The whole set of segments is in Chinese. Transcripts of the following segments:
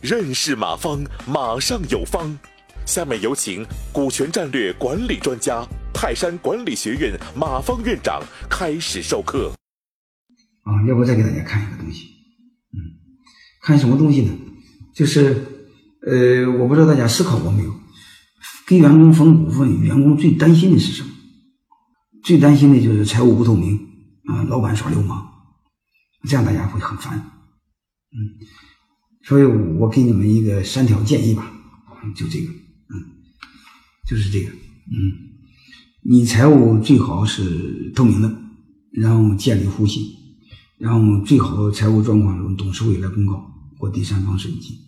认识马方，马上有方。下面有请股权战略管理专家、泰山管理学院马方院长开始授课。啊，要不再给大家看一个东西？嗯，看什么东西呢？就是呃，我不知道大家思考过没有？给员工分股份，员工最担心的是什么？最担心的就是财务不透明啊，老板耍流氓，这样大家会很烦。嗯。所以我给你们一个三条建议吧，就这个，嗯，就是这个，嗯，你财务最好是透明的，然后建立互信，然后最好财务状况由董事会来公告或第三方审计，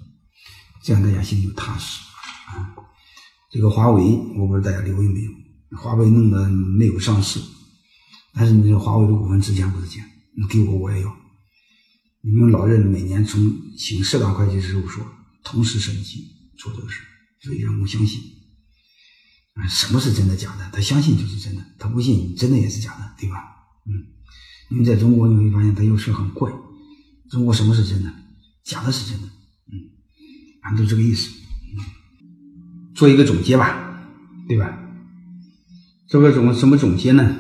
这样大家心里就踏实啊。这个华为，我不知道大家留意没有，华为弄的没有上市，但是你这华为的股份值钱不值钱？你给我我也要。你们老任每年从请四大会计师事务所同时审计做这个事所以员工相信。啊，什么是真的假的？他相信就是真的，他不信真的也是假的，对吧？嗯，因为在中国你会发现他有时很怪。中国什么是真的？假的是真的。嗯，俺都这个意思。做一个总结吧，对吧？做个总什么总结呢？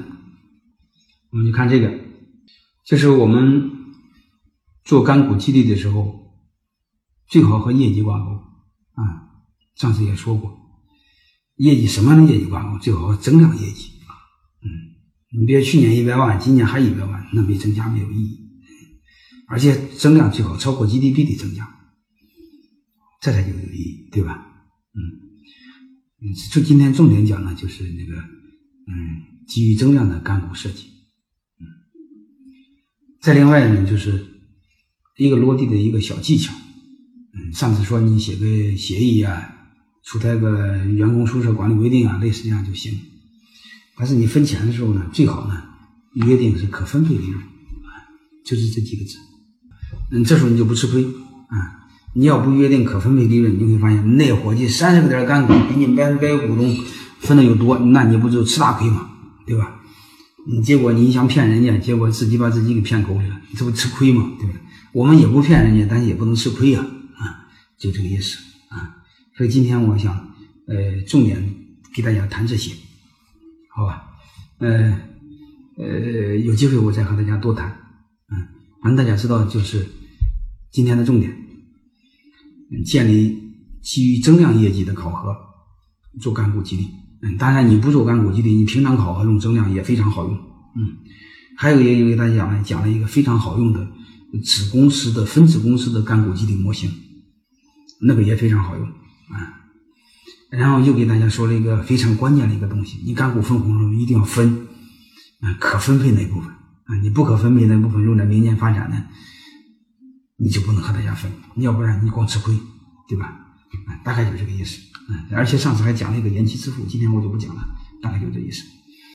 我们就看这个，这是我们。做干股激励的时候，最好和业绩挂钩啊！上次也说过，业绩什么样的业绩挂钩？最好和增量业绩啊！嗯，你别去年一百万，今年还一百万，那没增加没有意义。而且增量最好超过 GDP 的增加，这才就有意义，对吧？嗯，就今天重点讲的就是那个嗯，基于增量的干股设计。嗯，再另外呢，就是。一个落地的一个小技巧，嗯，上次说你写个协议啊，出台个员工宿舍管理规定啊，类似这样就行。但是你分钱的时候呢，最好呢约定是可分配利润，就是这几个字。嗯，这时候你就不吃亏啊。你要不约定可分配利润，你就会发现那伙计三十个点干股比你百分百股东分的又多，那你不就吃大亏吗？对吧？你结果你想骗人家，结果自己把自己给骗狗里了，你这不吃亏吗？对不对？我们也不骗人家，但是也不能吃亏呀，啊，就这个意思啊。所以今天我想，呃，重点给大家谈这些，好吧？呃呃，有机会我再和大家多谈，嗯，反正大家知道，就是今天的重点，建立基于增量业绩的考核，做干股激励。嗯，当然你不做干股激励，你平常考核用增量也非常好用。嗯，还有也有给大家讲了讲了一个非常好用的。子公司的分子公司的干股激励模型，那个也非常好用啊。然后又给大家说了一个非常关键的一个东西：你干股分红的时候一定要分啊，可分配那部分啊，你不可分配那部分用来明年发展呢，你就不能和大家分，要不然你光吃亏，对吧？啊大概就这个意思。嗯，而且上次还讲了一个延期支付，今天我就不讲了，大概就这意思。